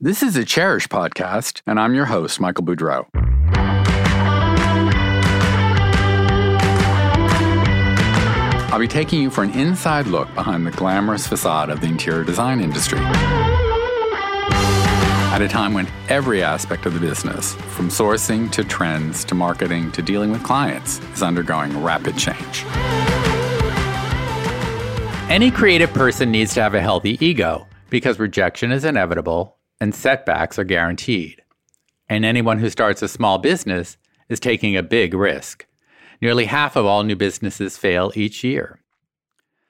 This is a Chairish podcast, and I'm your host, Michael Boodro. I'll be taking you for an inside look behind the glamorous facade of the interior design industry. At a time when every aspect of the business, from sourcing to trends to marketing to dealing with clients, is undergoing rapid change. Any creative person needs to have a healthy ego because rejection is inevitable and setbacks are guaranteed. And anyone who starts a small business is taking a big risk. Nearly half of all new businesses fail each year.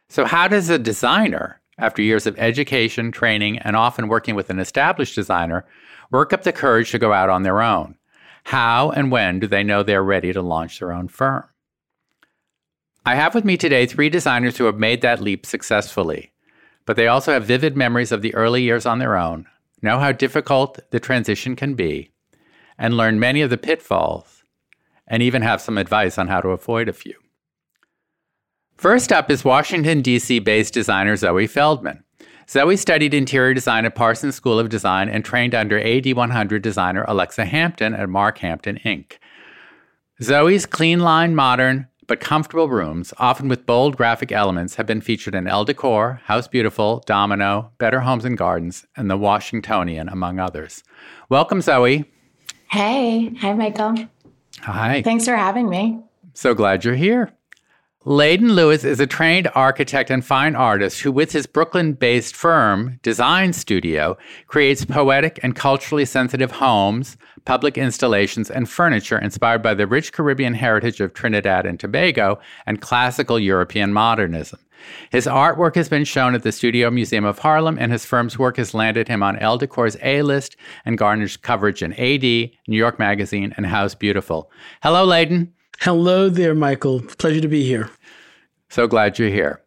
So, how does a designer, after years of education, training, and often working with an established designer, work up the courage to go out on their own? How and when do they know they're ready to launch their own firm? I have with me today three designers who have made that leap successfully, but they also have vivid memories of the early years on their own, know how difficult the transition can be, and learn many of the pitfalls, and even have some advice on how to avoid a few. First up is Washington, D.C. based designer Zoe Feldman. Zoe studied interior design at Parsons School of Design and trained under AD 100 designer Alexa Hampton at Mark Hampton Inc. Zoe's clean line, modern, but comfortable rooms, often with bold graphic elements, have been featured in Elle Decor, House Beautiful, Domino, Better Homes and Gardens, and The Washingtonian, among others. Welcome, Zoe. Hey. Hi, Michael. Hi. Thanks for having me. So glad you're here. Leyden Lewis is a trained architect and fine artist who, with his Brooklyn based firm, Design Studio, creates poetic and culturally sensitive homes, public installations, and furniture inspired by the rich Caribbean heritage of Trinidad and Tobago and classical European modernism. His artwork has been shown at the Studio Museum of Harlem, and his firm's work has landed him on Elle Decor's A list and garnered coverage in AD, New York Magazine, and House Beautiful. Hello, Layden. Hello there, Michael. Pleasure to be here. So glad you're here.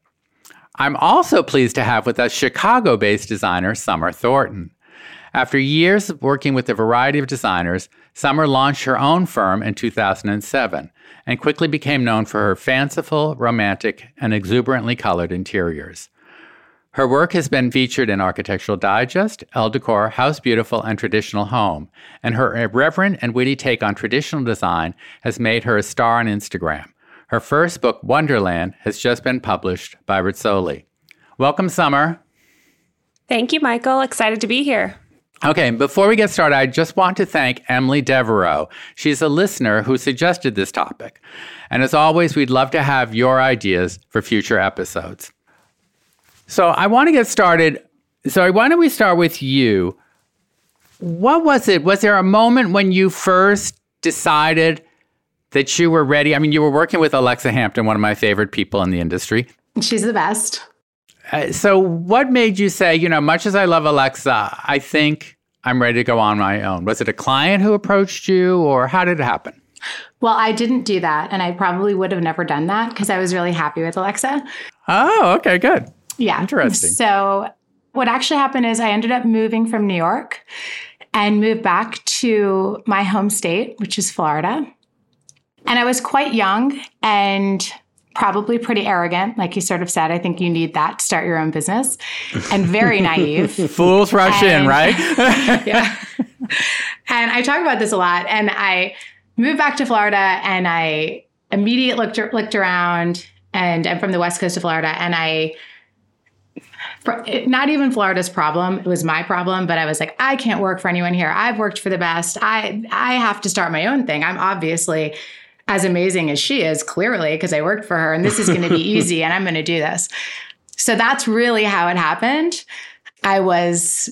I'm also pleased to have with us Chicago based designer Summer Thornton. After years of working with a variety of designers, Summer launched her own firm in 2007 and quickly became known for her fanciful, romantic, and exuberantly colored interiors. Her work has been featured in Architectural Digest, Elle Decor, House Beautiful, and Traditional Home, and her irreverent and witty take on traditional design has made her a star on Instagram. Her first book, Wonderland, has just been published by Rizzoli. Welcome, Summer. Thank you, Michael. Excited to be here. Okay, before we get started, I just want to thank Emily Devereaux. She's a listener who suggested this topic. And as always, we'd love to have your ideas for future episodes. So I want to get started. So why don't we start with you? What was it? Was there a moment when you first decided that you were ready? I mean, you were working with Alexa Hampton, one of my favorite people in the industry. She's the best. Uh, so, what made you say, you know, much as I love Alexa, I think I'm ready to go on my own? Was it a client who approached you, or how did it happen? Well, I didn't do that, and I probably would have never done that because I was really happy with Alexa. Oh, okay, good. Yeah. Interesting. So, what actually happened is I ended up moving from New York and moved back to my home state, which is Florida. And I was quite young and probably pretty arrogant. Like you sort of said, I think you need that to start your own business and very naive. Fools rush And- in, right? yeah. And I talk about this a lot. And I moved back to Florida and I immediately looked, looked around and I'm from the west coast of Florida and I not even Florida's problem. It was my problem, but I was like, I can't work for anyone here. I've worked for the best. I I have to start my own thing. I'm obviously as amazing as she is, clearly, because I worked for her, and this is going to be easy, and I'm going to do this. So that's really how it happened. I was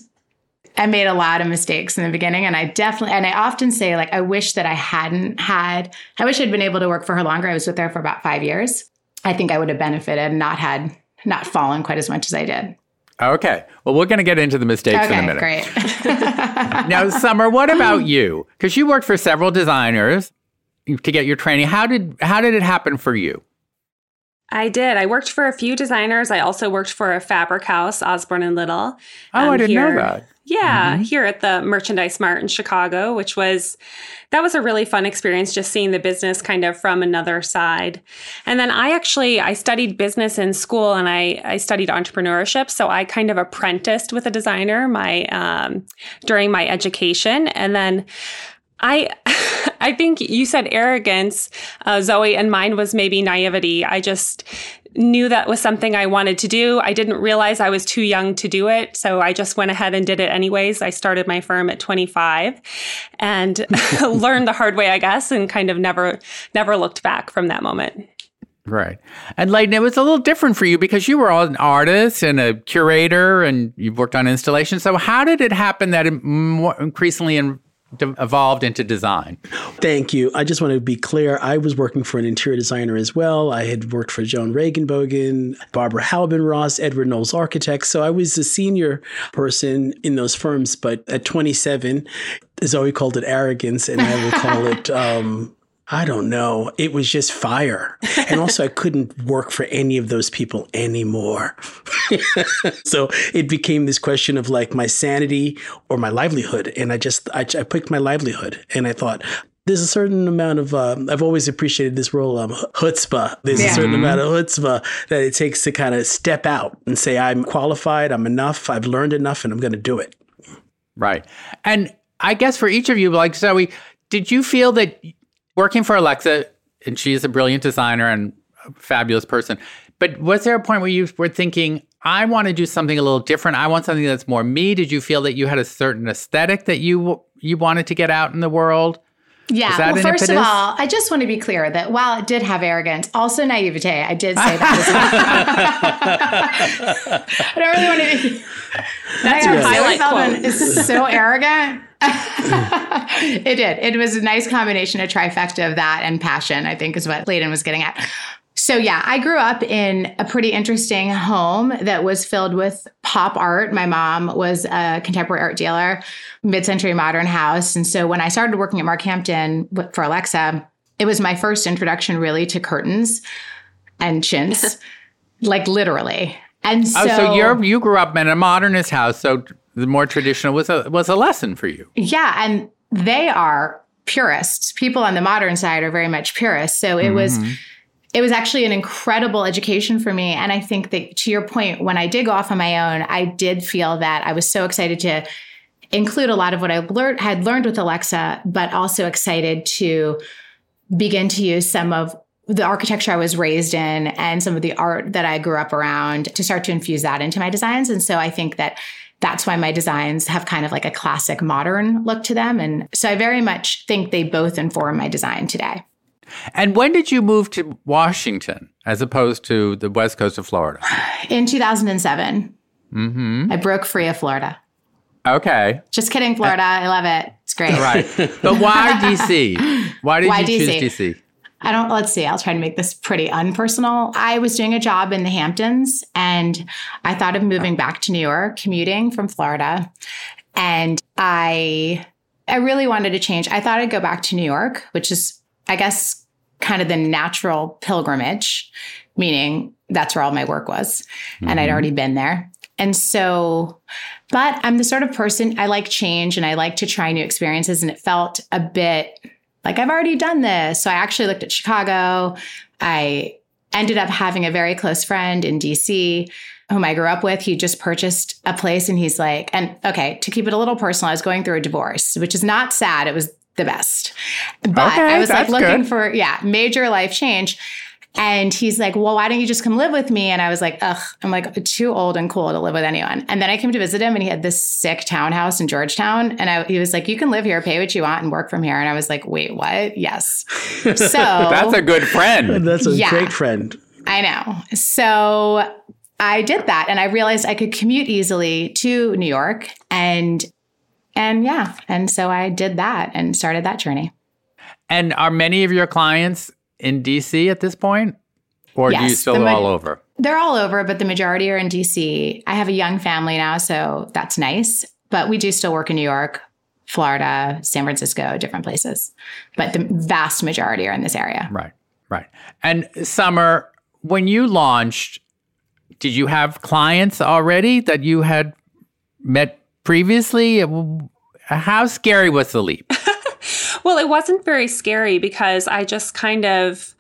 I made a lot of mistakes in the beginning and I definitely and I often say like I wish that I hadn't had I wish I'd been able to work for her longer. I was with her for about 5 years. I think I would have benefited and not had not fallen quite as much as I did. okay. Well, we're going to get into the mistakes in a minute. great. Now, Summer, what about you? Because you worked for several designers to get your training. How did how did it happen for you? I did. I worked for a few designers. I also worked for a fabric house, Osborne and Little. Oh, um, I didn't here, know that. Yeah, mm-hmm. here at the Merchandise Mart in Chicago, which was that was a really fun experience just seeing the business kind of from another side. And then I actually I studied business in school and I I studied entrepreneurship, so I kind of apprenticed with a designer my um, during my education and then I I think you said arrogance, uh, Zoe, and mine was maybe naivety. I just knew that was something I wanted to do. I didn't realize I was too young to do it. So I just went ahead and did it anyways. I started my firm at 25 and learned the hard way, I guess, and kind of never, never looked back from that moment. Right. And Leyden, it was a little different for you because you were an artist and a curator and you've worked on installations. So how did it happen that it more increasingly in, evolved into design. Thank you. I just want to be clear. I was working for an interior designer as well. I had worked for Joan Regenbogen, Barbara Halbin Ross, Edward Knowles Architects. So I was a senior person in those firms. But at 27, Zoe called it arrogance, and I will call it um, I don't know. It was just fire. And also, I couldn't work for any of those people anymore. so it became this question of like my sanity or my livelihood. And I just, I, I picked my livelihood. And I thought, there's a certain amount of, um, I've always appreciated this role of chutzpah. There's yeah. a certain amount of chutzpah that it takes to kind of step out and say, I'm qualified, I'm enough, I've learned enough, and I'm going to do it. Right. And I guess for each of you, like Zoe, did you feel that working for Alexa, and she is a brilliant designer and fabulous person. But was there a point where you were thinking, I want to do something a little different. I want something that's more me. Did you feel that you had a certain aesthetic that you you wanted to get out in the world? Yeah. Well, first impetus? of all, I just want to be clear that while it did have arrogance, also naivete, I did say that. I don't really want to be. That's your highlight quote. Is so arrogant. Hmm. it did. It was a nice combination, a trifecta of that and passion, I think is what Leyden was getting at. So, yeah, I grew up in a pretty interesting home that was filled with pop art. My mom was a contemporary art dealer, mid century modern house. And so, when I started working at Mark Hampton for Alexa, it was my first introduction really to curtains and chintz, like literally. And so, oh, so you you grew up in a modernist house. So, the more traditional was a was a lesson for you. Yeah, and they are purists. People on the modern side are very much purists. So it mm-hmm. was it was actually an incredible education for me and I think that to your point when I did go off on my own, I did feel that I was so excited to include a lot of what I learned had learned with Alexa, but also excited to begin to use some of the architecture I was raised in and some of the art that I grew up around to start to infuse that into my designs. And so I think that that's why my designs have kind of like a classic modern look to them. And so I very much think they both inform my design today. And when did you move to Washington as opposed to the west coast of Florida? In 2007. Mm-hmm. I broke free of Florida. Okay. Just kidding, Florida. I love it. It's great. Right. But why DC? Why did why you DC? choose DC? I don't, let's see, I'll try to make this pretty unpersonal. I was doing a job in the Hamptons and I thought of moving back to New York, commuting from Florida. And I, I really wanted to change. I thought I'd go back to New York, which is, I guess, kind of the natural pilgrimage, meaning that's where all my work was. Mm-hmm. And I'd mm-hmm. already been there. And so, but I'm the sort of person I like change and I like to try new experiences. And it felt a bit like I've already done this. So I actually looked at Chicago. I ended up having a very close friend in DC whom I grew up with. He just purchased a place and he's like, and okay, to keep it a little personal, I was going through a divorce, which is not sad. It was the best. But okay, I was like looking good. for, yeah, major life change. And he's like, well, why don't you just come live with me? And I was like, ugh, I'm like too old and cool to live with anyone. And then I came to visit him and he had this sick townhouse in Georgetown. And I, he was like, you can live here, pay what you want and work from here. And I was like, wait, what? Yes. So that's a good friend. That's a yeah, great friend. I know. So I did that and I realized I could commute easily to New York and and yeah, and so I did that and started that journey. And are many of your clients in DC at this point? Or yes, do you still ma- all over? They're all over, but the majority are in DC. I have a young family now, so that's nice. But we do still work in New York, Florida, San Francisco, different places. But the vast majority are in this area. Right, right. And summer, when you launched, did you have clients already that you had met previously? How scary was the leap? well, it wasn't very scary because I just kind of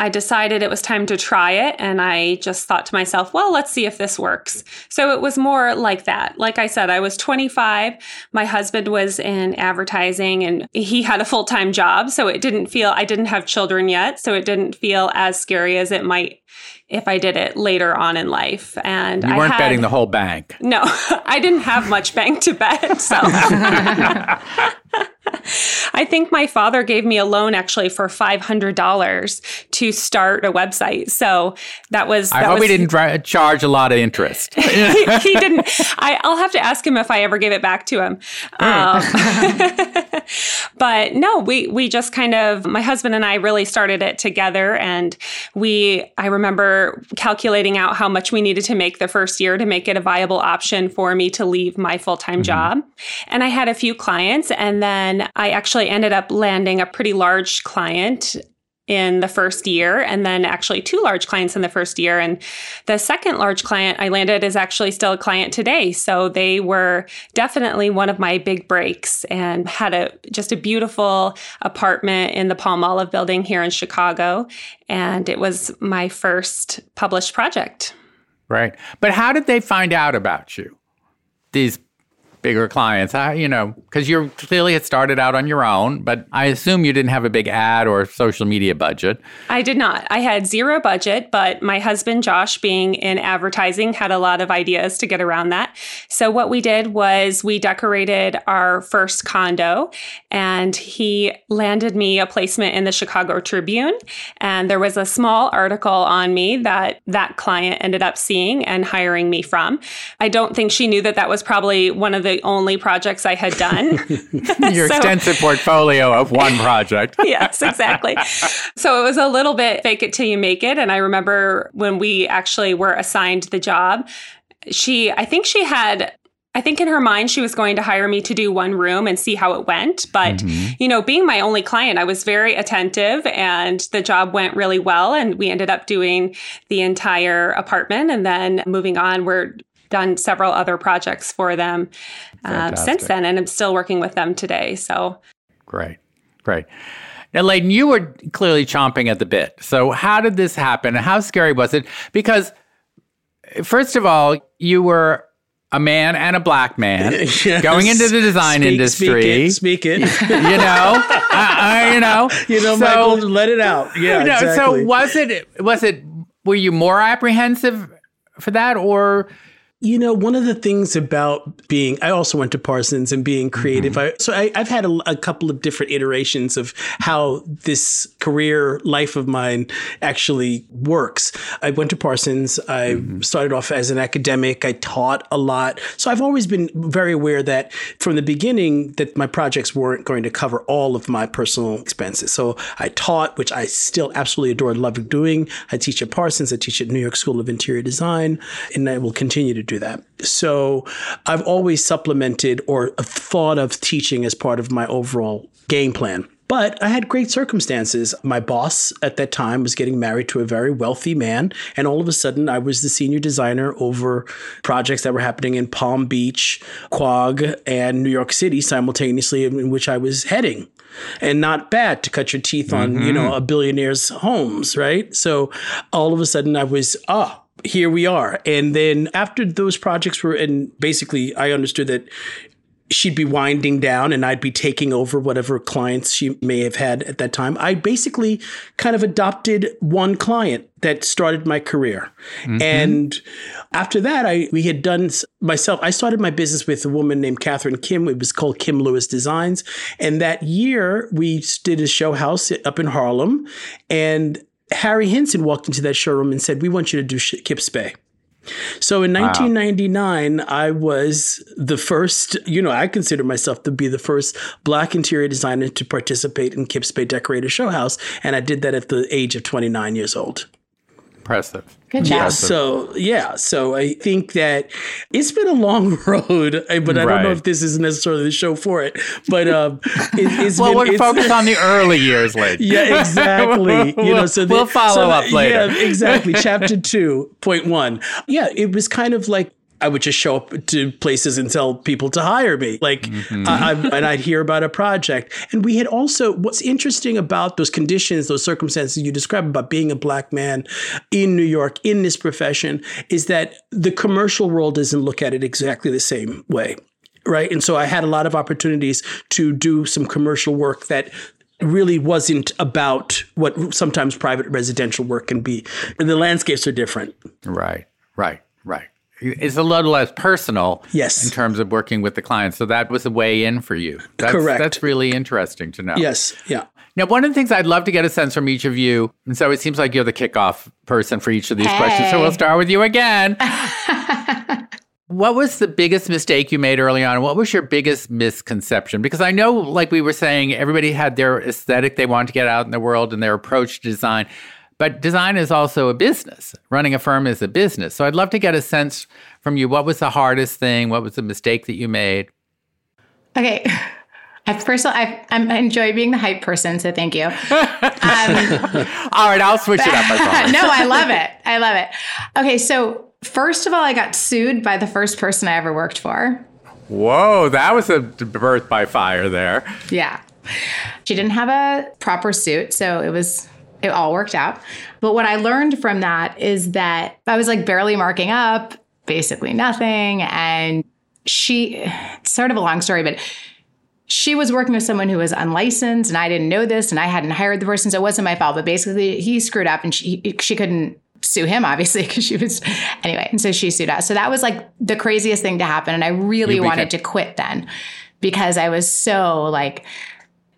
I decided it was time to try it. And I just thought to myself, well, let's see if this works. So it was more like that. Like I said, I was 25. My husband was in advertising and he had a full time job. So it didn't feel, I didn't have children yet. So it didn't feel as scary as it might if I did it later on in life. And you weren't had, betting the whole bank. No, I didn't have much bank to bet. So I think my father gave me a loan actually for $500 to start a website. So that was. That I hope was, he didn't charge a lot of interest. he, he, didn't. I, will have to ask him if I ever gave it back to him. Um, but no, we, we just kind of, my husband and I really started it together. And we, I remember calculating out how much we needed to make the first year to make it a viable option for me to leave my full time mm-hmm. job. And I had a few clients and then I actually ended up landing a pretty large client in the first year, and then actually two large clients in the first year. And the second large client I landed is actually still a client today. So they were definitely one of my big breaks and had a just a beautiful apartment in the Palmolive building here in Chicago. And it was my first published project. Right. But how did they find out about you? These bigger clients? You know, because you clearly had started out on your own, but I assume you didn't have a big ad or social media budget. I did not. I had zero budget, but my husband, Josh, being in advertising, had a lot of ideas to get around that. So what we did was we decorated our first condo and he landed me a placement in the Chicago Tribune. And there was a small article on me that that client ended up seeing and hiring me from. I don't think she knew that that was probably one of the the only projects I had done. Your so, extensive portfolio of one project. yes, exactly. So it was a little bit fake it till you make it. And I remember when we actually were assigned the job, she, I think she had I think in her mind, she was going to hire me to do one room and see how it went. But, mm-hmm. you know, being my only client, I was very attentive and the job went really well. And we ended up doing the entire apartment and then moving on. We're done several other projects for them uh, since then, and I'm still working with them today. So great, great. Now, Leyden, you were clearly chomping at the bit. So, how did this happen? How scary was it? Because, first of all, you were a man and a black man yes. going into the design speak, industry. Speak it. Speak it. you know, uh, you know, you know, so, Michael, let it out. Yeah, you know, exactly. So was it? Was it? Were you more apprehensive for that, or you know, one of the things about being, I also went to Parsons and being creative. Mm-hmm. I, so I, have had a, a, couple of different iterations of how this career life of mine actually works. I went to Parsons. I mm-hmm. started off as an academic. I taught a lot. So I've always been very aware that from the beginning that my projects weren't going to cover all of my personal expenses. So I taught, which I still absolutely adore and love doing. I teach at Parsons. I teach at New York School of Interior Design, and I will continue to do that. So I've always supplemented or thought of teaching as part of my overall game plan. But I had great circumstances. My boss at that time was getting married to a very wealthy man. And all of a sudden, I was the senior designer over projects that were happening in Palm Beach, Quogue, and New York City simultaneously, in which I was heading and not bad to cut your teeth on, mm-hmm. you know, a billionaire's homes, right? So all of a sudden I was, ah, here we are. And then after those projects were, and basically I understood that she'd be winding down and I'd be taking over whatever clients she may have had at that time. I basically kind of adopted one client that started my career. Mm-hmm. And after that, I we had done myself. I started my business with a woman named Catherine Kim. It was called Kim Lewis Designs. And that year, we did a show house up in Harlem, and Harry Hinson walked into that showroom and said, "We want you to do Kips Bay." So in wow. 1999, I was the first, you know, I consider myself to be the first black interior designer to participate in Kips Bay Decorator Showhouse. And I did that at the age of 29 years old. Impressive. Good job. Yeah. So yeah. So I think that it's been a long road, but I don't Right. know if this is necessarily the show for it. But um, it, it's Well, been, we're focused on the early years, Lee. Yeah, exactly. You know, so the- we'll follow so up the- later. Yeah, exactly. Chapter two, point one. Yeah, it was kind of like I would just show up to places and tell people to hire me, like, Mm-hmm. I, I- and I'd hear about a project. And we had also what's interesting about those conditions, those circumstances you described about being a black man in New York in this profession, is that the commercial world doesn't look at it exactly the same way right? And so I had a lot of opportunities to do some commercial work that really wasn't about what sometimes private residential work can be. And the landscapes are different. Right, right, right. It's a little less personal Yes. in terms of working with the client. So that was a way in for you. That's, Correct. That's really interesting to know. Yes, yeah. Now, one of the things I'd love to get a sense from each of you, and so it seems like you're the kickoff person for each of these questions. So we'll start with you again. what was the biggest mistake you made early on? What was your biggest misconception? Because I know, like we were saying, everybody had their aesthetic they wanted to get out in the world and their approach to design. But design is also a business. Running a firm is a business. So I'd love to get a sense from you. What was the hardest thing? What was the mistake that you made? Okay. I first of all, I, I'm enjoy being the hype person, so thank you. Um, All right, I'll switch it up. I no, I love it. I love it. Okay, so first of all, I got sued by the first person I ever worked for. Whoa, that was a birth by fire there. Yeah. She didn't have a proper suit, so it was it all worked out. But what I learned from that is that I was like barely marking up, basically nothing, and she it's sort of a long story, but she was working with someone who was unlicensed and I didn't know this and I hadn't hired the person so it wasn't my fault. But basically he screwed up and she she couldn't sue him obviously because she was anyway and so she sued us. So that was like the craziest thing to happen and I really wanted to quit then because I was so like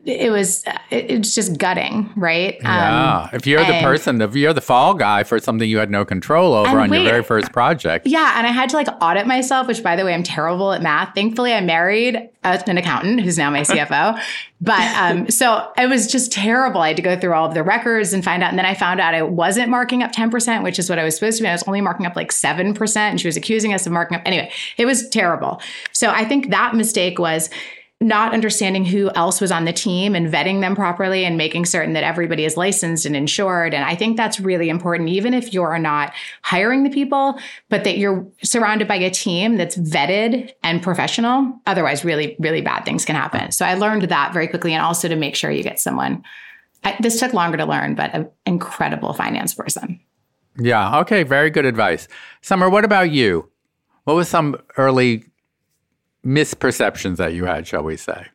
it was it's just gutting right Um, Yeah. if you're the person, if you're the fall guy for something you had no control over on your very first project. Yeah, and I had to like audit myself, which by the way, I'm terrible at math. Thankfully, I married an accountant who's now my CFO. but um, so it was just terrible. I had to go through all of the records and find out. And then I found out I wasn't marking up 10%, which is what I was supposed to be. I was only marking up like 7%. And she was accusing us of marking up. Anyway, it was terrible. So I think that mistake was not understanding who else was on the team and vetting them properly and making certain that everybody is licensed and insured. And I think that's really important, even if you're not hiring the people, but that you're surrounded by a team that's vetted and professional. Otherwise, really, really bad things can happen. So I learned that very quickly and also to make sure you get someone. I, this took longer to learn, but an incredible finance person. Yeah. Okay. Very good advice. Summer, what about you? What was some early misperceptions that you had, shall we say?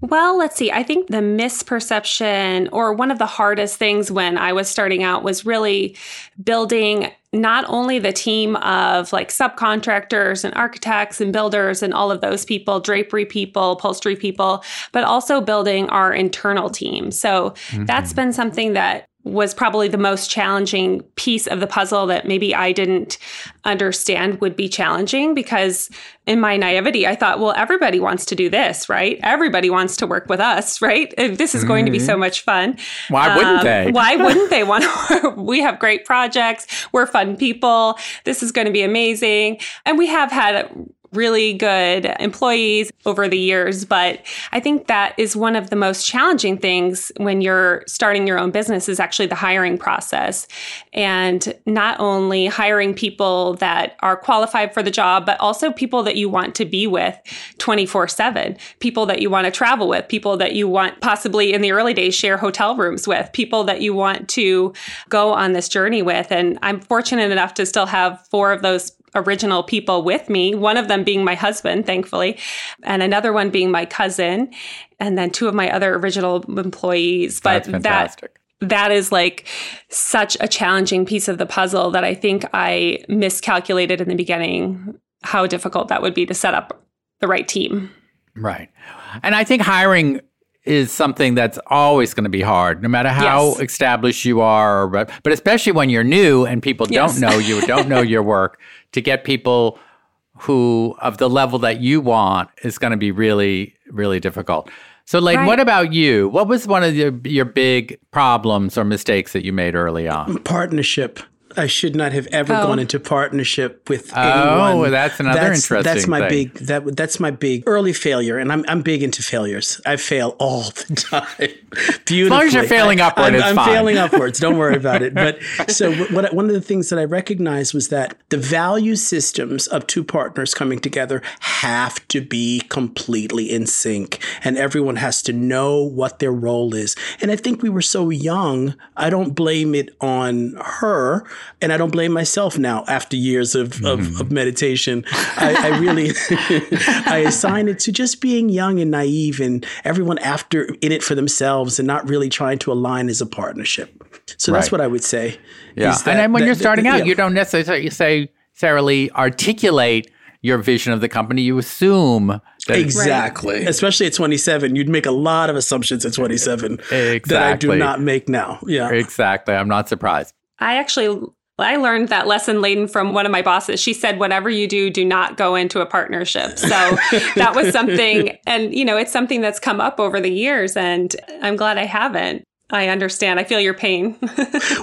Well, let's see. I think the misperception, or one of the hardest things when I was starting out, was really building not only the team of like subcontractors and architects and builders and all of those people, drapery people, upholstery people, but also building our internal team. So mm-hmm. that's been something that was probably the most challenging piece of the puzzle that maybe I didn't understand would be challenging because in my naivety I thought well everybody wants to do this right? Everybody wants to work with us right? This is going to be so much fun. Why wouldn't Um, they? why wouldn't they want to? We have great projects. We're fun people. This is going to be amazing. And we have had really good employees over the years but i think that is one of the most challenging things when you're starting your own business is actually the hiring process. And not only hiring people that are qualified for the job but also people that you want to be with 24/7 people that you want to travel with people that you want possibly in the early days share hotel rooms with people that you want to go on this journey with. And I'm fortunate enough to still have four of those original people with me, one of them being my husband, thankfully, and another one being my cousin, and then two of my other original employees. But that that is like such a challenging piece of the puzzle that I think I miscalculated in the beginning how difficult that would be to set up the right team. Right. And I think hiring is something that's always going to be hard, no matter how Yes. established you are, but, but especially when you're new and people Yes. don't know you, don't know your work, to get people who of the level that you want is going to be really, really difficult. So, like, Right. what about you? What was one of your, your big problems or mistakes that you made early on? partnership I should not have ever Oh. gone into partnership with Oh, anyone. that's another that's, That's my thing. big that that's my big early failure, and I'm I'm big into failures. I fail all the time. Beautifully. long as you're failing I- upward, I'm, it's I'm fine. failing upwards. Don't worry about it. But so what, one of the things that I recognized was that the value systems of two partners coming together have to be completely in sync, and everyone has to know what their role is. And I think we were so young. I don't blame it on her, and I don't blame myself now after years of, Mm-hmm. of, of meditation. I, I really I assign it to just being young and naive, and everyone after in it for themselves, and not really trying to align as a partnership. So that's what I would say. Yeah. that- and then when that- you're that- starting out, yeah. you don't necessarily say necessarily articulate your vision of the company. You assume that Exactly. Especially at 27, you'd make a lot of assumptions at 27 that I do not make now. Yeah. Exactly. I'm not surprised. I actually I learned that lesson Leyden from one of my bosses. She said, "Whatever you do, do not go into a partnership." So that was something, and you know, it's something that's come up over the years, and I'm glad I haven't. I understand. I feel your pain.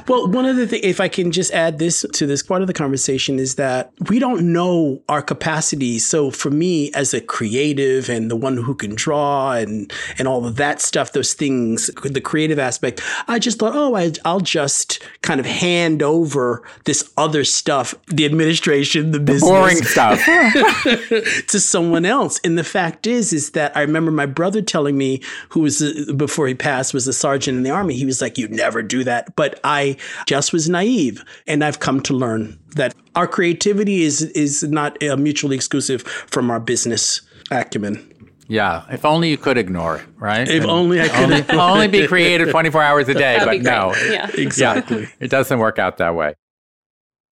Well, one of the things, if I can just add this to this part of the conversation, is that we don't know our capacities. So for me, as a creative and the one who can draw and and all of that stuff, those things, the creative aspect, I just thought, oh, I, I'll just kind of hand over this other stuff, the administration, the business, Boring stuff. to someone else. And the fact is, is that I remember my brother telling me, who was uh, before he passed, was a sergeant in the army. He was like, you'd never do that," but I just was naive, and I've come to learn that our creativity is is not uh, mutually exclusive from our business acumen. yeah. If only you could ignore it, right? If And only I could. only, only be creative 24 hours a day, That'd but no. Yeah. exactly. Yeah, it doesn't work out that way.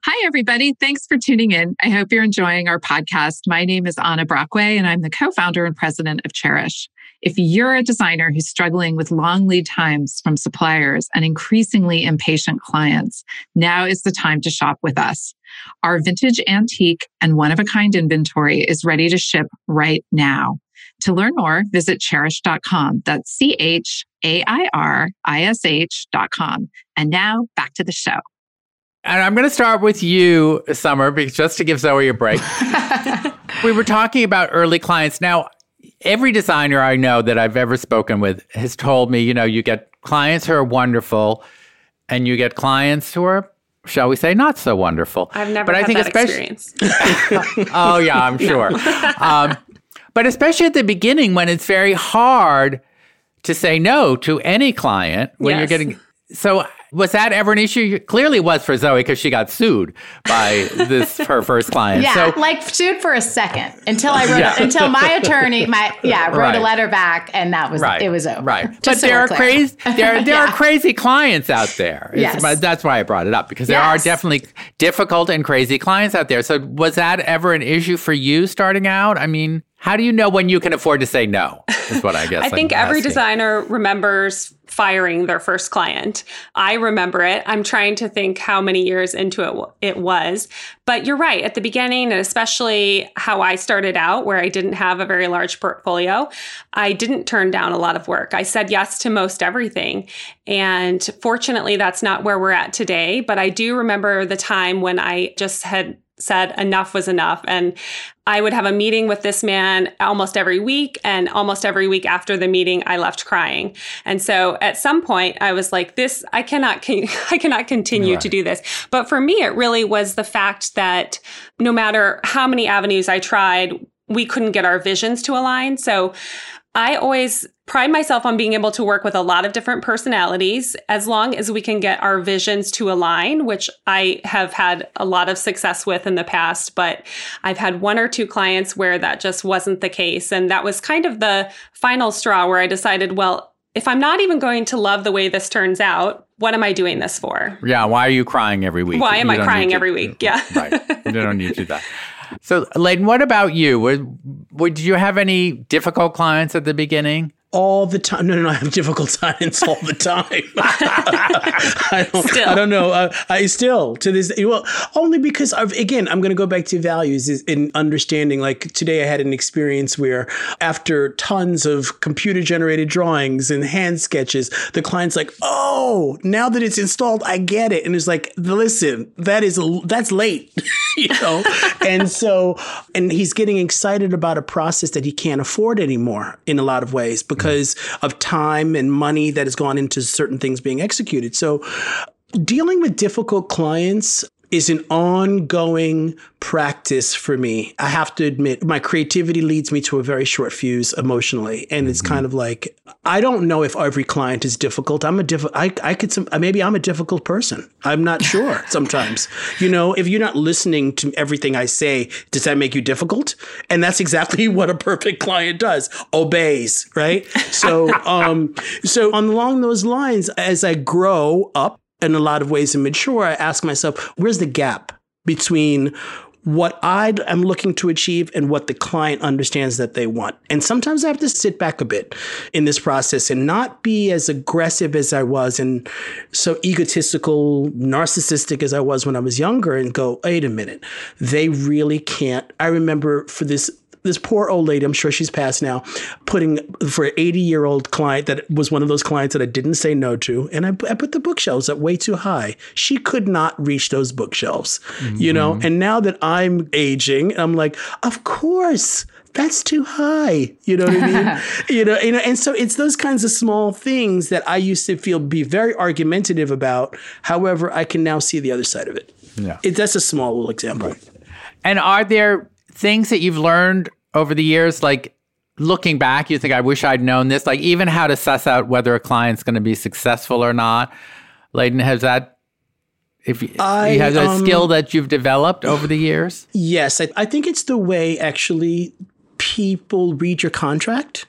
Hi, everybody. Thanks for tuning in. I hope you're enjoying our podcast. My name is Anna Brockway, and I'm the co founder and president of Chairish. If you're a designer who's struggling with long lead times from suppliers and increasingly impatient clients, now is the time to shop with us. Our vintage antique and one of a kind inventory is ready to ship right now. To learn more, visit chairish.com. That's C H A I R I S H.com. And now back to the show. And I'm going to start with you, Summer, because just to give Zoe a break. we were talking about early clients. Now, every designer I know that I've ever spoken with has told me, you know, you get clients who are wonderful and you get clients who are, shall we say, not so wonderful. I've never But I had think that especially- experience. oh yeah, I'm sure. um, but especially at the beginning when it's very hard to say no to any client when you're getting. So was that ever an issue? Clearly was for Zoe because she got sued by this her first client. Yeah, So like sued for a second until I wrote Yeah. until my attorney, my yeah, wrote Right. a letter back, and that was right, it was over. Right, but so there we're clear. crazy there there are crazy clients out there. It's- Yes. that's why I brought it up because there are definitely difficult and crazy clients out there. So was that ever an issue for you starting out? I mean, how do you know when you can afford to say no? Is what I guess. I think I'm every asking. designer remembers firing their first client. I remember it. I'm trying to think how many years into it w- it was. But you're right. At the beginning, and especially how I started out, where I didn't have a very large portfolio, I didn't turn down a lot of work. I said yes to most everything. And fortunately, that's not where we're at today. But I do remember the time when I just had said enough was enough. And I would have a meeting with this man almost every week. And almost every week after the meeting, I left crying. And so at some point, I was like, this, I cannot, con- I cannot continue to do this. But for me, it really was the fact that no matter how many avenues I tried, we couldn't get our visions to align. So I always pride myself on being able to work with a lot of different personalities as long as we can get our visions to align, which I have had a lot of success with in the past. But I've had one or two clients where that just wasn't the case. And that was kind of the final straw where I decided, well, if I'm not even going to love the way this turns out, what am I doing this for? Yeah, why are you crying every week? Why am You I crying every week? Mm-hmm. Yeah. right. You don't need to do that. So, Leyden, what about you? Would, would you have any difficult clients at the beginning? All the time. No, no, no. I have difficult silence all the time. I don't. I don't know. Uh, I still to this. Well, only because I've, again, I'm going to go back to values is in understanding. Like today, I had an experience where after tons of computer generated drawings and hand sketches, the client's like, "Oh, now that it's installed, I get it." And it's like, "Listen, that is that's late," you know. and so, and he's getting excited about a process that he can't afford anymore in a lot of ways because of time and money that has gone into certain things being executed. So dealing with difficult clients is an ongoing practice for me. I have to admit, my creativity leads me to a very short fuse emotionally. And it's mm-hmm. kind of like, I don't know if every client is difficult. I'm a diff, I, I could, some, maybe I'm a difficult person. I'm not sure sometimes. You know, if you're not listening to everything I say, does that make you difficult? And that's exactly what a perfect client does obeys, right? So, um, so along those lines, as I grow up, in a lot of ways and mature, I ask myself, where's the gap between what I am looking to achieve and what the client understands that they want. And sometimes I have to sit back a bit in this process and not be as aggressive as I was and so egotistical, narcissistic as I was when I was younger and go, wait a minute, they really can't. I remember for this this poor old lady, I'm sure she's passed now, putting for an 80 year old client that was one of those clients that I didn't say no to. And I, I put the bookshelves up way too high. She could not reach those bookshelves, mm-hmm. you know? Mm-hmm. And now that I'm aging, I'm like, of course that's too high. You know what I mean? you know, you know, and so it's those kinds of small things that I used to feel be very argumentative about. However, I can now see the other side of it. Yeah, it, that's a small little example. Right. And are there things that you've learned over the years, like looking back, you think, I wish I'd known this, like even how to suss out whether a client's going to be successful or not. Leyden, has that if you, I, you have a um, skill that you've developed over the years? Yes, I, I think it's the way actually people read your contract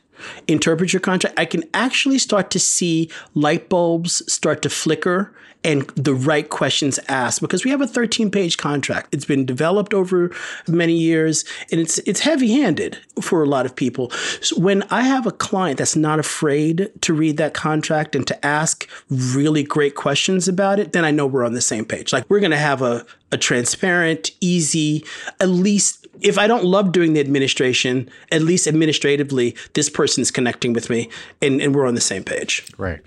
interpret your contract, I can actually start to see light bulbs start to flicker and the right questions asked because we have a 13 page contract. It's been developed over many years and it's it's heavy handed for a lot of people. So when I have a client that's not afraid to read that contract and to ask really great questions about it, then I know we're on the same page. Like we're going to have a, a transparent, easy, at least if I don't love doing the administration, at least administratively, this person's connecting with me and, and we're on the same page. Right.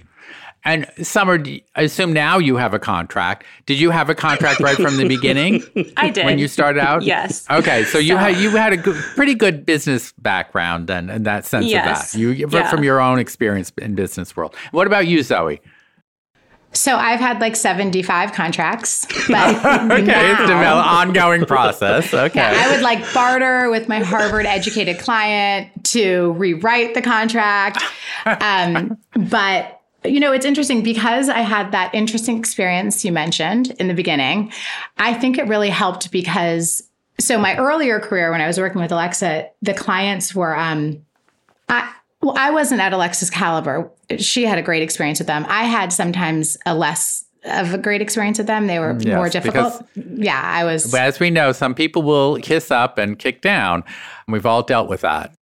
And Summer, I assume now you have a contract. Did you have a contract right from the beginning? I did when you started out. Yes. Okay, so, so you had you had a good, pretty good business background then, in that sense yes. of that. You yeah. from your own experience in business world. What about you, Zoe? So I've had like 75 contracts. But okay, now, it's an ongoing process. Okay. Yeah, I would like barter with my Harvard educated client to rewrite the contract. Um, but you know, it's interesting because I had that interesting experience you mentioned in the beginning. I think it really helped because so my earlier career when I was working with Alexa, the clients were um I well, I wasn't at Alexa's caliber. She had a great experience with them. I had sometimes a less of a great experience with them. They were mm, yes, more difficult. Yeah, I was. As we know, some people will kiss up and kick down. And we've all dealt with that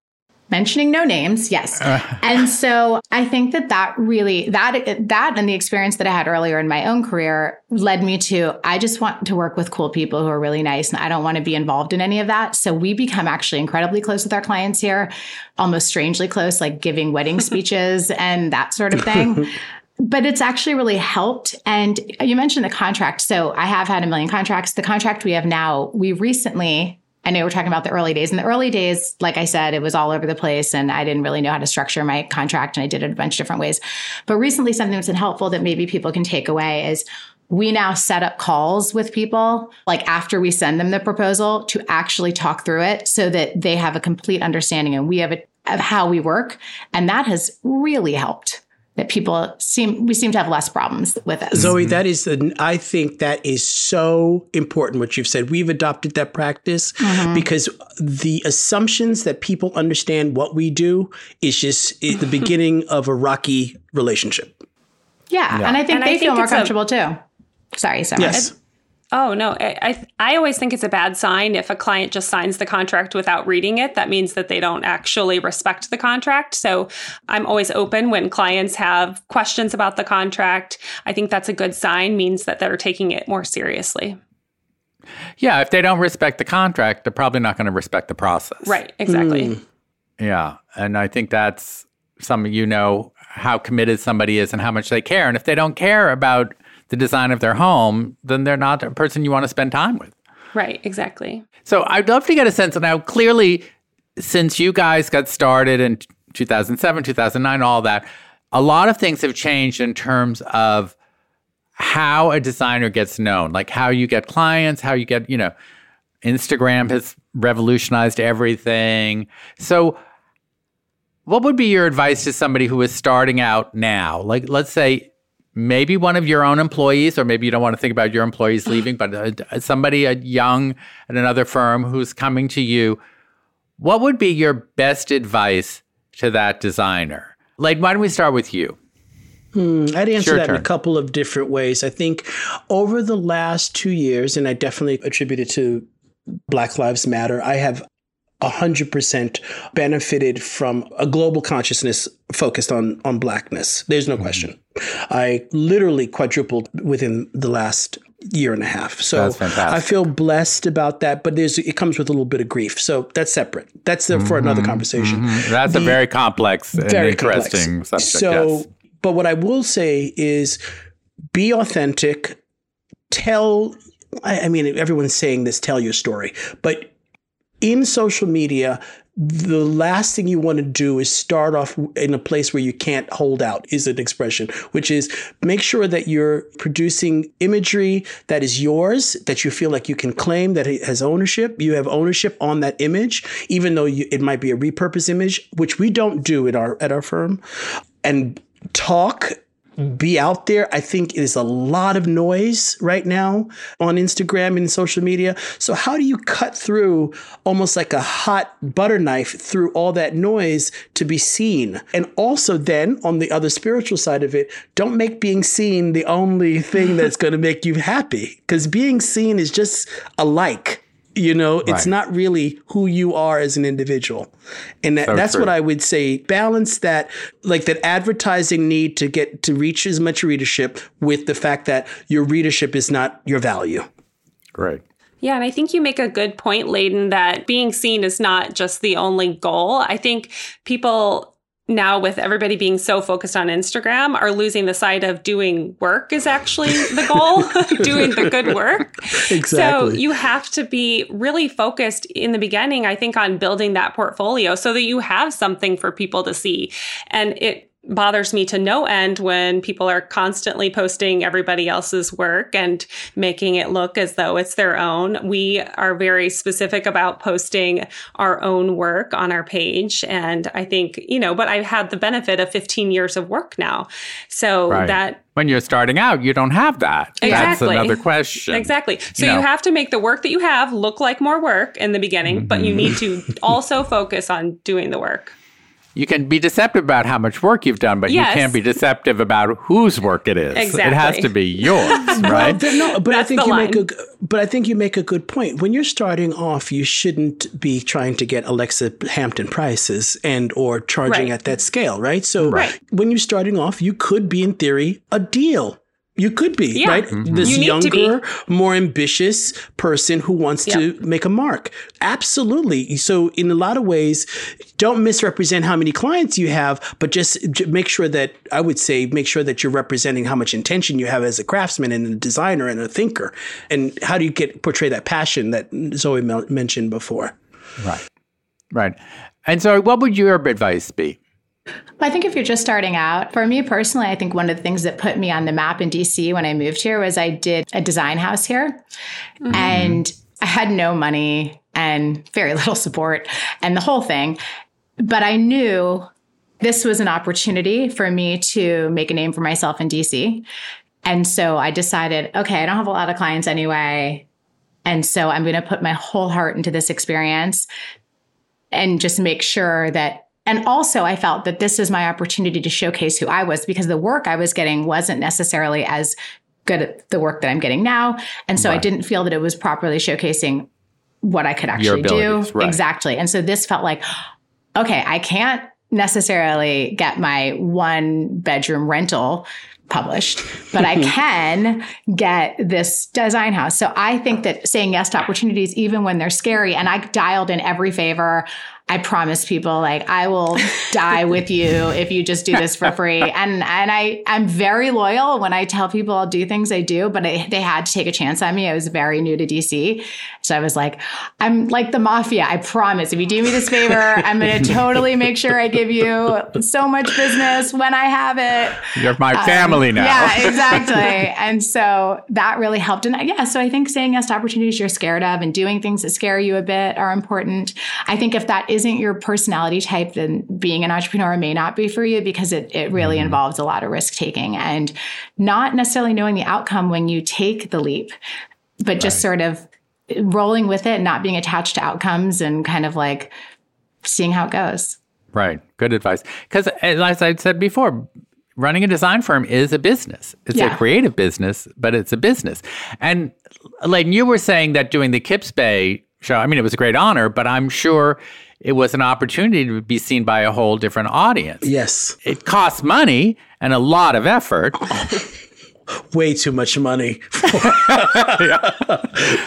mentioning no names yes uh. and so i think that that really that that and the experience that i had earlier in my own career led me to i just want to work with cool people who are really nice and i don't want to be involved in any of that so we become actually incredibly close with our clients here almost strangely close like giving wedding speeches and that sort of thing but it's actually really helped. And you mentioned the contract. So I have had a million contracts. The contract we have now, we recently I know we're talking about the early days. In the early days, like I said, it was all over the place and I didn't really know how to structure my contract and I did it a bunch of different ways. But recently, something that's been helpful that maybe people can take away is we now set up calls with people like after we send them the proposal to actually talk through it so that they have a complete understanding and we have a, of how we work. And that has really helped that people seem we seem to have less problems with it. Zoe, that is the I think that is so important what you've said. We've adopted that practice mm-hmm. because the assumptions that people understand what we do is just the beginning of a rocky relationship. Yeah, yeah. and I think and they I feel more comfortable a, too. Sorry, sorry. Yes. Oh no, I I always think it's a bad sign if a client just signs the contract without reading it. That means that they don't actually respect the contract. So I'm always open when clients have questions about the contract. I think that's a good sign means that they're taking it more seriously. Yeah, if they don't respect the contract, they're probably not going to respect the process. Right, exactly. Mm. Yeah, and I think that's something you know how committed somebody is and how much they care. And if they don't care about the design of their home, then they're not a person you want to spend time with. Right, exactly. So I'd love to get a sense of now, clearly, since you guys got started in 2007, 2009, all that, a lot of things have changed in terms of how a designer gets known, like how you get clients, how you get, you know, Instagram has revolutionized everything. So, what would be your advice to somebody who is starting out now? Like, let's say maybe one of your own employees, or maybe you don't want to think about your employees leaving, but uh, somebody a young at another firm who's coming to you. What would be your best advice to that designer? Like, why don't we start with you? Hmm, I'd answer that in a couple of different ways. I think over the last two years, and I definitely attribute it to Black Lives Matter, I have 100% benefited from a global consciousness focused on, on blackness. There's no mm-hmm. question. I literally quadrupled within the last year and a half. So I feel blessed about that, but there's it comes with a little bit of grief. So that's separate. That's the, for another mm-hmm. conversation. Mm-hmm. That's a very complex and very interesting complex. subject. So, yes. but what I will say is be authentic, tell, I, I mean, everyone's saying this, tell your story, but in social media, the last thing you want to do is start off in a place where you can't hold out is an expression which is make sure that you're producing imagery that is yours that you feel like you can claim that it has ownership. You have ownership on that image even though you, it might be a repurposed image which we don't do at our at our firm. And talk be out there. I think it is a lot of noise right now on Instagram and social media. So how do you cut through almost like a hot butter knife through all that noise to be seen? And also then on the other spiritual side of it, don't make being seen the only thing that's going to make you happy because being seen is just a like. You know, it's not really who you are as an individual. And that, So that's true. what I would say. Balance that, like that advertising need to get to reach as much readership with the fact that your readership is not your value. Right. Yeah, and I think you make a good point, Leyden, that being seen is not just the only goal. I think people now, with everybody being so focused on Instagram, are losing the sight of doing work is actually the goal, doing the good work. Exactly. So you have to be really focused in the beginning, I think, on building that portfolio so that you have something for people to see. And it bothers me to no end when people are constantly posting everybody else's work and making it look as though it's their own. We are very specific about posting our own work on our page. And I think, you know, but I've had the benefit of 15 years of work now. So Right. that When you're starting out, you don't have that. That's Exactly. another question. Exactly. So You you, have to make the work that you have look like more work in the beginning, but you mm-hmm. need to also focus on doing the work. You can be deceptive about how much work you've done, but Yes. you can't be deceptive about whose work it is. Exactly. It has to be yours, right? Th- No, but I think you line. make a g- but I think you make a good point. When you're starting off, you shouldn't be trying to get Alexa Hampton prices and or charging Right. at that scale, right? So Right. when you're starting off, you could be in theory a deal. You could be, Yeah. right? Mm-hmm. This You need to be. younger, more ambitious person who wants to make a mark. Absolutely. So in a lot of ways, don't misrepresent how many clients you have, but just make sure that I would say make sure that you're representing how much intention you have as a craftsman and a designer and a thinker. And how do you get portray that passion that Zoe mentioned before? right. Right. And so, what would your advice be? I think if you're just starting out, for me personally, I think one of the things that put me on the map in DC when I moved here was I did a design house here mm-hmm. and I had no money and very little support and the whole thing. But I knew this was an opportunity for me to make a name for myself in DC. And so I decided, okay, I don't have a lot of clients anyway. And so I'm going to put my whole heart into this experience and just make sure that and also i felt that this was my opportunity to showcase who i was because the work i was getting wasn't necessarily as good at the work that I'm getting now. And so right. I didn't feel that it was properly showcasing what I could actually do. Right. Exactly. And so this felt like, okay, I can't necessarily get my one bedroom rental published, but I can get this design house. So I think that saying yes to opportunities, even when they're scary, and I dialed in every favor. I promise people like I will die with you if you just do this for free. And and I I'm very loyal when I tell people I'll do things I do, but I, they had to take a chance on me. I was very new to DC, so I was like, I'm like the mafia. I promise if you do me this favor, I'm going to totally make sure I give you so much business when I have it. You're my um, family now. Yeah, exactly. and so that really helped. And yeah, so I think saying yes to opportunities you're scared of and doing things that scare you a bit are important. I think if that is isn't your personality type, then being an entrepreneur may not be for you because it, it really mm-hmm. involves a lot of risk taking and not necessarily knowing the outcome when you take the leap, but right. just sort of rolling with it, not being attached to outcomes and kind of like seeing how it goes. Right. Good advice. Because as I said before, running a design firm is a business. It's yeah. a creative business, but it's a business. And Leyden, you were saying that doing the Kips Bay show, I mean, it was a great honor, but I'm sure it was an opportunity to be seen by a whole different audience. Yes. It costs money and a lot of effort. way too much money.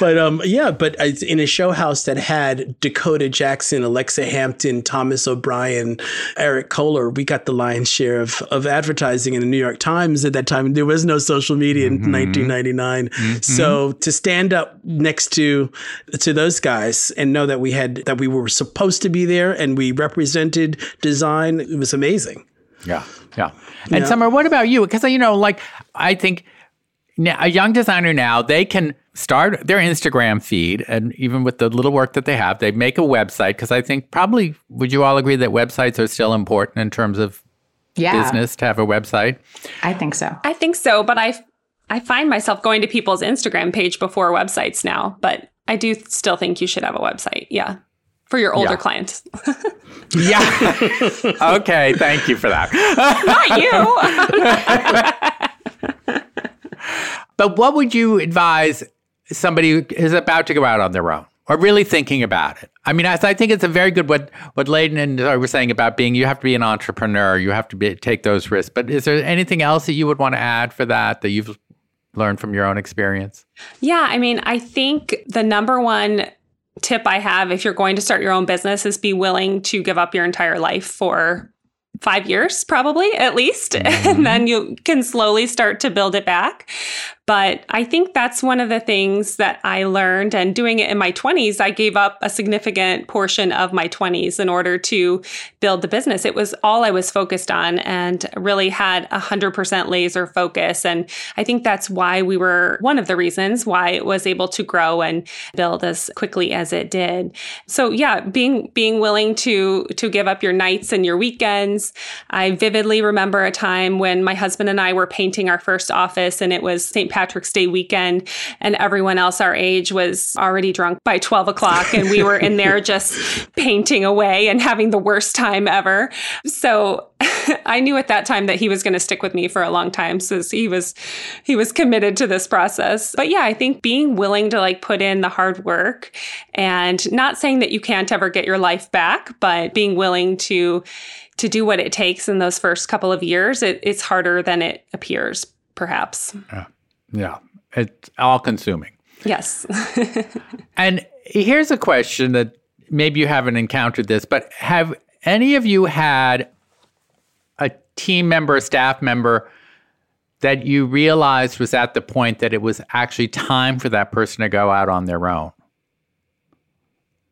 but um, yeah, but in a show house that had Dakota Jackson, Alexa Hampton, Thomas O'Brien, Eric Cohler, we got the lion's share of, of advertising in the New York Times at that time. There was no social media in mm-hmm. 1999. Mm-hmm. So to stand up next to to those guys and know that we had that we were supposed to be there and we represented design, it was amazing. Yeah. Yeah. And yeah. Summer, what about you? Because, you know, like, I think a young designer now, they can start their Instagram feed, and even with the little work that they have, they make a website. Because I think probably, would you all agree that websites are still important in terms of yeah. business to have a website? I think so. I think so. But I, I find myself going to people's Instagram page before websites now. But I do still think you should have a website. Yeah for your older yeah. clients. yeah. okay. Thank you for that. Not you. but what would you advise somebody who is about to go out on their own or really thinking about it? I mean, I, I think it's a very good what what Leyden and I were saying about being you have to be an entrepreneur, you have to be, take those risks. But is there anything else that you would want to add for that that you've learned from your own experience? Yeah, I mean, I think the number one tip I have if you're going to start your own business is be willing to give up your entire life for five years, probably at least. Mm-hmm. And then you can slowly start to build it back. But I think that's one of the things that I learned. And doing it in my 20s, I gave up a significant portion of my 20s in order to build the business. It was all I was focused on and really had 100% laser focus. And I think that's why we were one of the reasons why it was able to grow and build as quickly as it did. So yeah, being being willing to to give up your nights and your weekends. I vividly remember a time when my husband and I were painting our first office and it was St. Patrick's Day weekend, and everyone else our age was already drunk by 12 o'clock, and we were in there just painting away and having the worst time ever. So I knew at that time that he was going to stick with me for a long time since he was he was committed to this process. But yeah, I think being willing to like put in the hard work and not saying that you can't ever get your life back, but being willing to to do what it takes in those first couple of years, it, it's harder than it appears, perhaps. Yeah. Yeah, it's all consuming. Yes. and here's a question that maybe you haven't encountered this, but have any of you had a team member, a staff member that you realized was at the point that it was actually time for that person to go out on their own?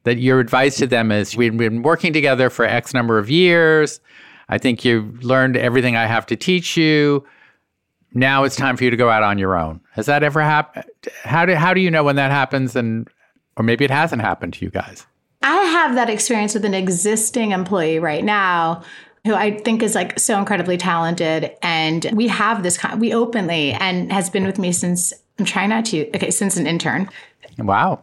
That your advice to them is we've been working together for X number of years. I think you've learned everything I have to teach you now it's time for you to go out on your own. Has that ever happened? How do how do you know when that happens and or maybe it hasn't happened to you guys? I have that experience with an existing employee right now who I think is like so incredibly talented and we have this we openly and has been with me since I'm trying not to okay since an intern. Wow.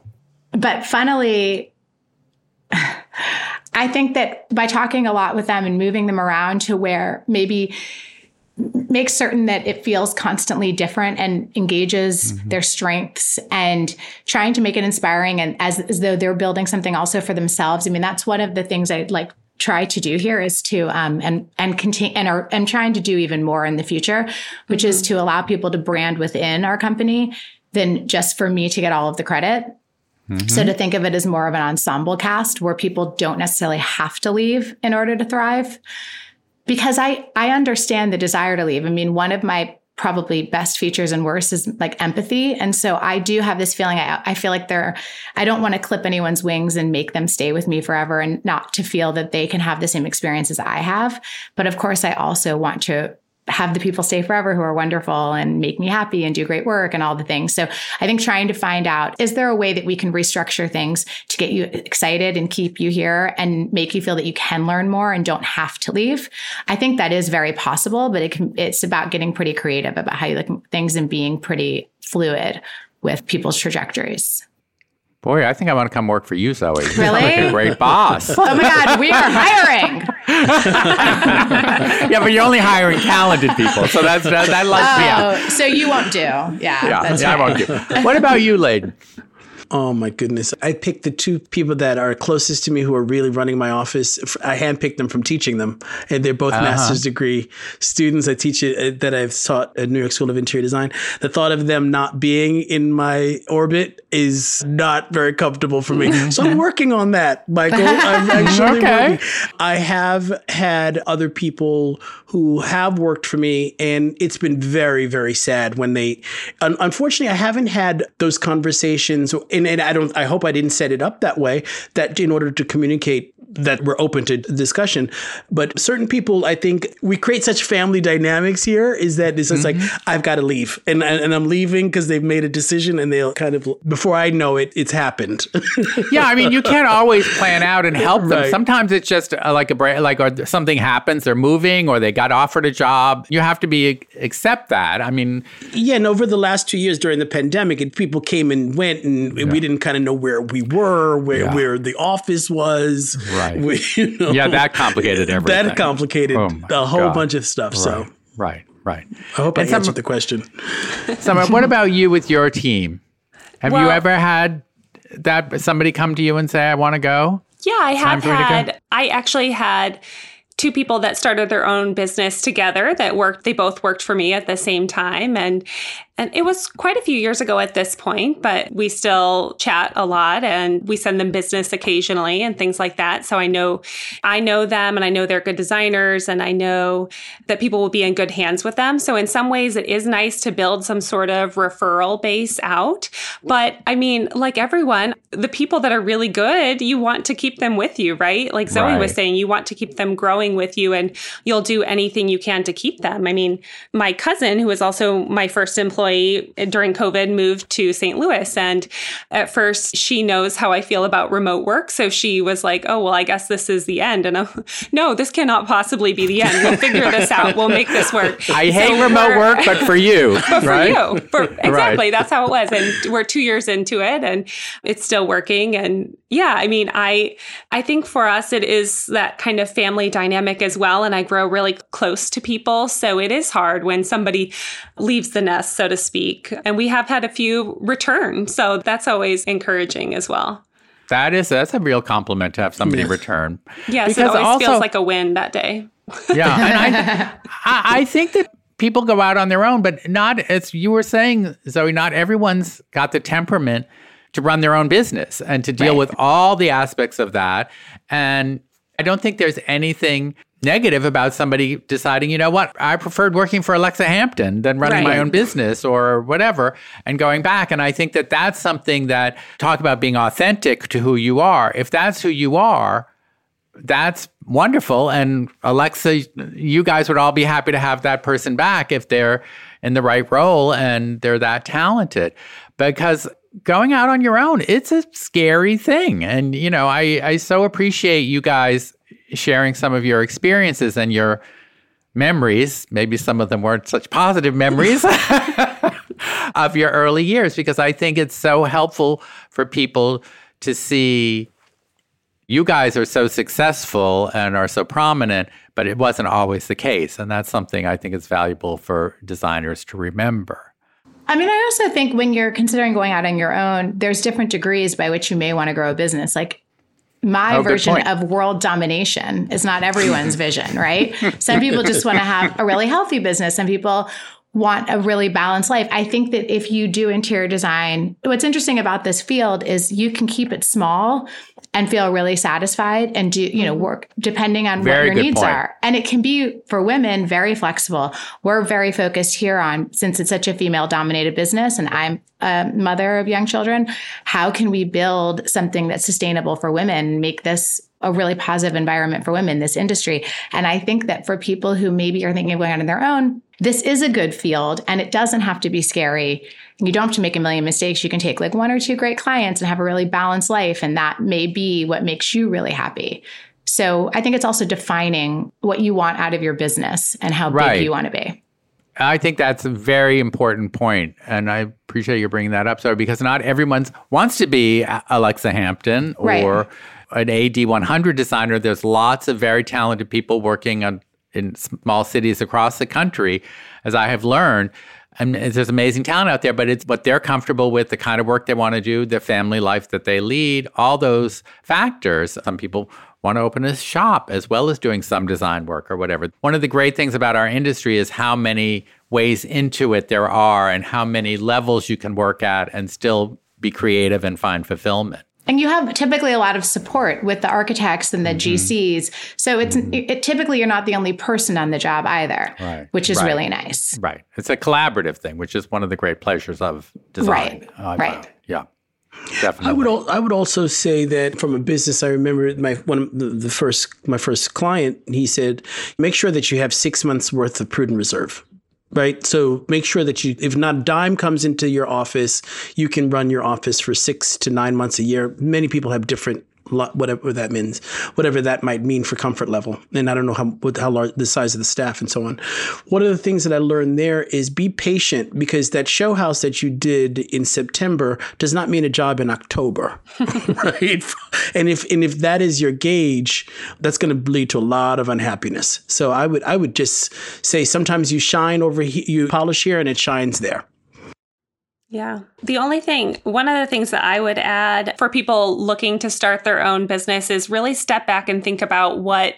But funnily I think that by talking a lot with them and moving them around to where maybe make certain that it feels constantly different and engages mm-hmm. their strengths and trying to make it inspiring and as, as though they're building something also for themselves. I mean, that's one of the things I like try to do here is to um, and and continue and are and trying to do even more in the future, which mm-hmm. is to allow people to brand within our company than just for me to get all of the credit. Mm-hmm. So to think of it as more of an ensemble cast where people don't necessarily have to leave in order to thrive. Because I I understand the desire to leave. I mean, one of my probably best features and worst is like empathy. And so I do have this feeling. I, I feel like they're, I don't want to clip anyone's wings and make them stay with me forever and not to feel that they can have the same experience as I have. But of course, I also want to have the people stay forever who are wonderful and make me happy and do great work and all the things. So I think trying to find out is there a way that we can restructure things to get you excited and keep you here and make you feel that you can learn more and don't have to leave? I think that is very possible, but it can, it's about getting pretty creative about how you look at things and being pretty fluid with people's trajectories. Boy, I think I want to come work for you, Zoe. Really? like a great boss. oh my God, we are hiring. yeah, but you're only hiring talented people, so that's that, that lets oh, me out. Oh, so you won't do. Yeah, yeah, yeah right. I won't do. What about you, Leyden? Oh my goodness. I picked the two people that are closest to me who are really running my office. I handpicked them from teaching them. And they're both uh-huh. master's degree students. I teach it uh, that I've taught at New York School of Interior Design. The thought of them not being in my orbit is not very comfortable for me. so I'm working on that, Michael. I'm actually okay. working. I have had other people who have worked for me and it's been very, very sad when they, unfortunately, I haven't had those conversations and, and I don't, I hope I didn't set it up that way that in order to communicate that we're open to discussion. But certain people, I think we create such family dynamics here is that it's just mm-hmm. like, I've got to leave and, and I'm leaving because they've made a decision and they'll kind of, before I know it, it's happened. yeah. I mean, you can't always plan out and help them. Right. Sometimes it's just uh, like a break, like or something happens, they're moving or they got offered a job. You have to be accept that. I mean, yeah. And over the last two years during the pandemic, it, people came and went and yeah. we didn't kind of know where we were, where, yeah. where the office was. Right. We, you know, yeah, that complicated everything. That complicated oh a whole God. bunch of stuff. Right, so right, right. I hope and I answered the question. Summer, what about you with your team? Have well, you ever had that somebody come to you and say, "I want to go"? Yeah, I have had. I actually had two people that started their own business together that worked they both worked for me at the same time and and it was quite a few years ago at this point, but we still chat a lot and we send them business occasionally and things like that. So I know I know them and I know they're good designers and I know that people will be in good hands with them. So in some ways it is nice to build some sort of referral base out. But I mean, like everyone, the people that are really good, you want to keep them with you, right? Like Zoe right. was saying, you want to keep them growing with you and you'll do anything you can to keep them. I mean, my cousin, who was also my first employee employee during COVID moved to St. Louis. And at first, she knows how I feel about remote work. So she was like, oh, well, I guess this is the end. And I'm, no, this cannot possibly be the end. We'll figure this out. We'll make this work. I so hate remote work, but for you. but for right? you. For, exactly. Right. That's how it was. And we're two years into it and it's still working. And yeah, I mean, I I think for us it is that kind of family dynamic as well and I grow really close to people, so it is hard when somebody leaves the nest, so to speak. And we have had a few return, so that's always encouraging as well. That is that's a real compliment to have somebody return. Yes, because it always also, feels like a win that day. Yeah, and I, I I think that people go out on their own, but not as you were saying, Zoe. Not everyone's got the temperament to run their own business and to deal right. with all the aspects of that. And I don't think there's anything negative about somebody deciding, you know what, I preferred working for Alexa Hampton than running right. my own business or whatever and going back. And I think that that's something that talk about being authentic to who you are. If that's who you are, that's wonderful. And Alexa, you guys would all be happy to have that person back if they're in the right role and they're that talented. Because going out on your own, it's a scary thing. And, you know, I, I so appreciate you guys sharing some of your experiences and your memories. Maybe some of them weren't such positive memories of your early years, because I think it's so helpful for people to see You guys are so successful and are so prominent, but it wasn't always the case. And that's something I think is valuable for designers to remember. I mean, I also think when you're considering going out on your own, there's different degrees by which you may want to grow a business. Like my Oh, version of world domination is not everyone's vision, right? Some people just want to have a really healthy business. Some people want a really balanced life. I think that if you do interior design, what's interesting about this field is you can keep it small and feel really satisfied and do, you know, mm-hmm. work depending on Very what your needs point. are. And it can be for women very flexible. We're very focused here on since it's such a female dominated business and I'm a mother of young children, how can we build something that's sustainable for women, make this a really positive environment for women, in this industry? And I think that for people who maybe are thinking of going out on their own, this is a good field and it doesn't have to be scary. You don't have to make a million mistakes. You can take like one or two great clients and have a really balanced life. And that may be what makes you really happy. So I think it's also defining what you want out of your business and how Right. big you want to be. I think that's a very important point, and I appreciate you bringing that up. So, because not everyone wants to be Alexa Hampton Right. An AD100 designer. There's lots of very talented people working on, in small cities across the country, as I have learned. And there's amazing talent out there, but it's what they're comfortable with, the kind of work they want to do, the family life that they lead, all those factors. Some people want to open a shop as well as doing some design work or whatever. One of the great things about our industry is how many ways into it there are and how many levels you can work at and still be creative and find fulfillment. And you have typically a lot of support with the architects and the mm-hmm. GCs. So it's mm-hmm. it, typically you're not the only person on the job either, Right. which is Right. really nice. Right. It's a collaborative thing, which is one of the great pleasures of design. Right. I Right. found. Yeah. Definitely. I would al- I would also say that from a business, I remember my one the, the first my first client. He said, make sure that you have six months worth of prudent reserve. Right. So make sure that you, if not a dime comes into your office, you can run your office for six to nine months a year. Many people have different, whatever that means, whatever that might mean for comfort level. And I don't know how, what, how large the size of the staff and so on. One of the things that I learned there is be patient because that show house that you did in September does not mean a job in October. right. And if, and if that is your gauge, that's going to lead to a lot of unhappiness. So I would, I would just say sometimes you shine over, he- you polish here and it shines there. Yeah. The only thing, one of the things that I would add for people looking to start their own business is really step back and think about what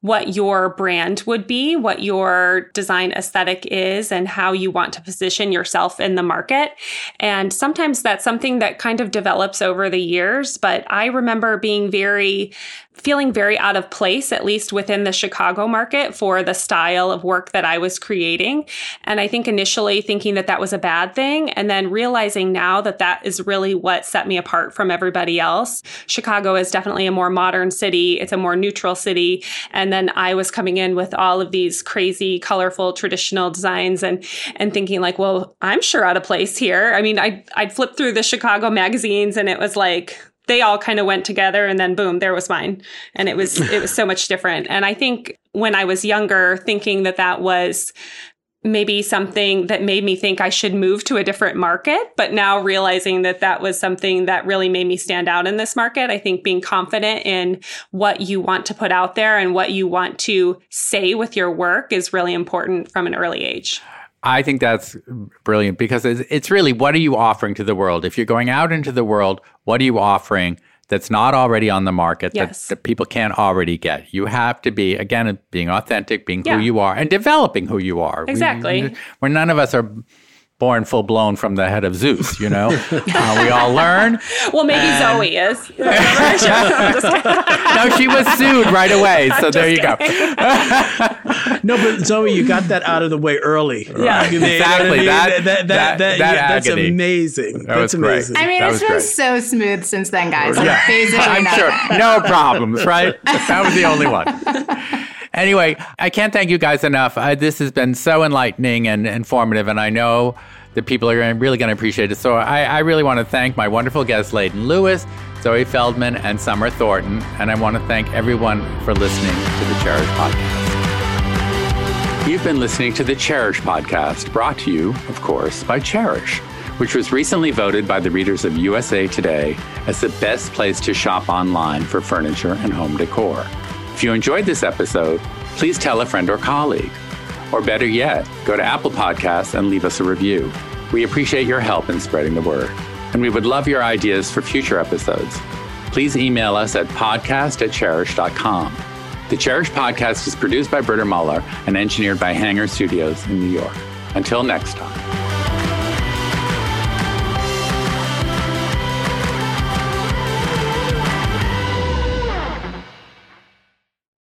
what your brand would be, what your design aesthetic is and how you want to position yourself in the market. And sometimes that's something that kind of develops over the years, but I remember being very feeling very out of place, at least within the Chicago market, for the style of work that I was creating. And I think initially thinking that that was a bad thing, and then realizing now that that is really what set me apart from everybody else. Chicago is definitely a more modern city, it's a more neutral city. And then I was coming in with all of these crazy, colorful, traditional designs and and thinking like, well, I'm sure out of place here. I mean, I I'd flip through the Chicago magazines and it was like they all kind of went together and then boom there was mine. And it was it was so much different. And i think when i was younger thinking that that was maybe something that made me think i should move to a different market but now realizing that that was something that really made me stand out in this market i think being confident in what you want to put out there and what you want to say with your work is really important from an early age I think that's brilliant because it's, it's really what are you offering to the world? If you're going out into the world, what are you offering that's not already on the market Yes. that, that people can't already get? You have to be, again, being authentic, being Yeah. who you are, and developing who you are. We- Exactly. where none of us are born full blown from the head of Zeus, you know? uh, we all learn. well maybe zoe is No, she was sued right away. So there you go. No, but Zoe, you got that out of the way early. Yeah. You know Exactly. That- that, that, that- that- that yeah, that's amazing. That was that's great. amazing. I mean, That it's was been great. so smooth since then, guys. Like, Yeah. I'm nothing. sure. No problems, right? That was the only one. Anyway, I can't thank you guys enough. I, this has been so enlightening and informative, and I know that people are really going to appreciate it. So I, I really want to thank my wonderful guests, Leyden Lewis, Zoe Feldman, and Summer Thornton. And I want to thank everyone for listening to the Chairish Podcast. You've been listening to the Chairish Podcast, brought to you, of course, by Chairish. which was recently voted by the readers of USA Today as the best place to shop online for furniture and home decor. If you enjoyed this episode, please tell a friend or colleague. Or better yet, go to Apple Podcasts and leave us a review. We appreciate your help in spreading the word, and we would love your ideas for future episodes. Please email us at podcast at chairish.com. The Chairish podcast is produced by Britta Muller and engineered by Hanger Studios in New York. Until next time.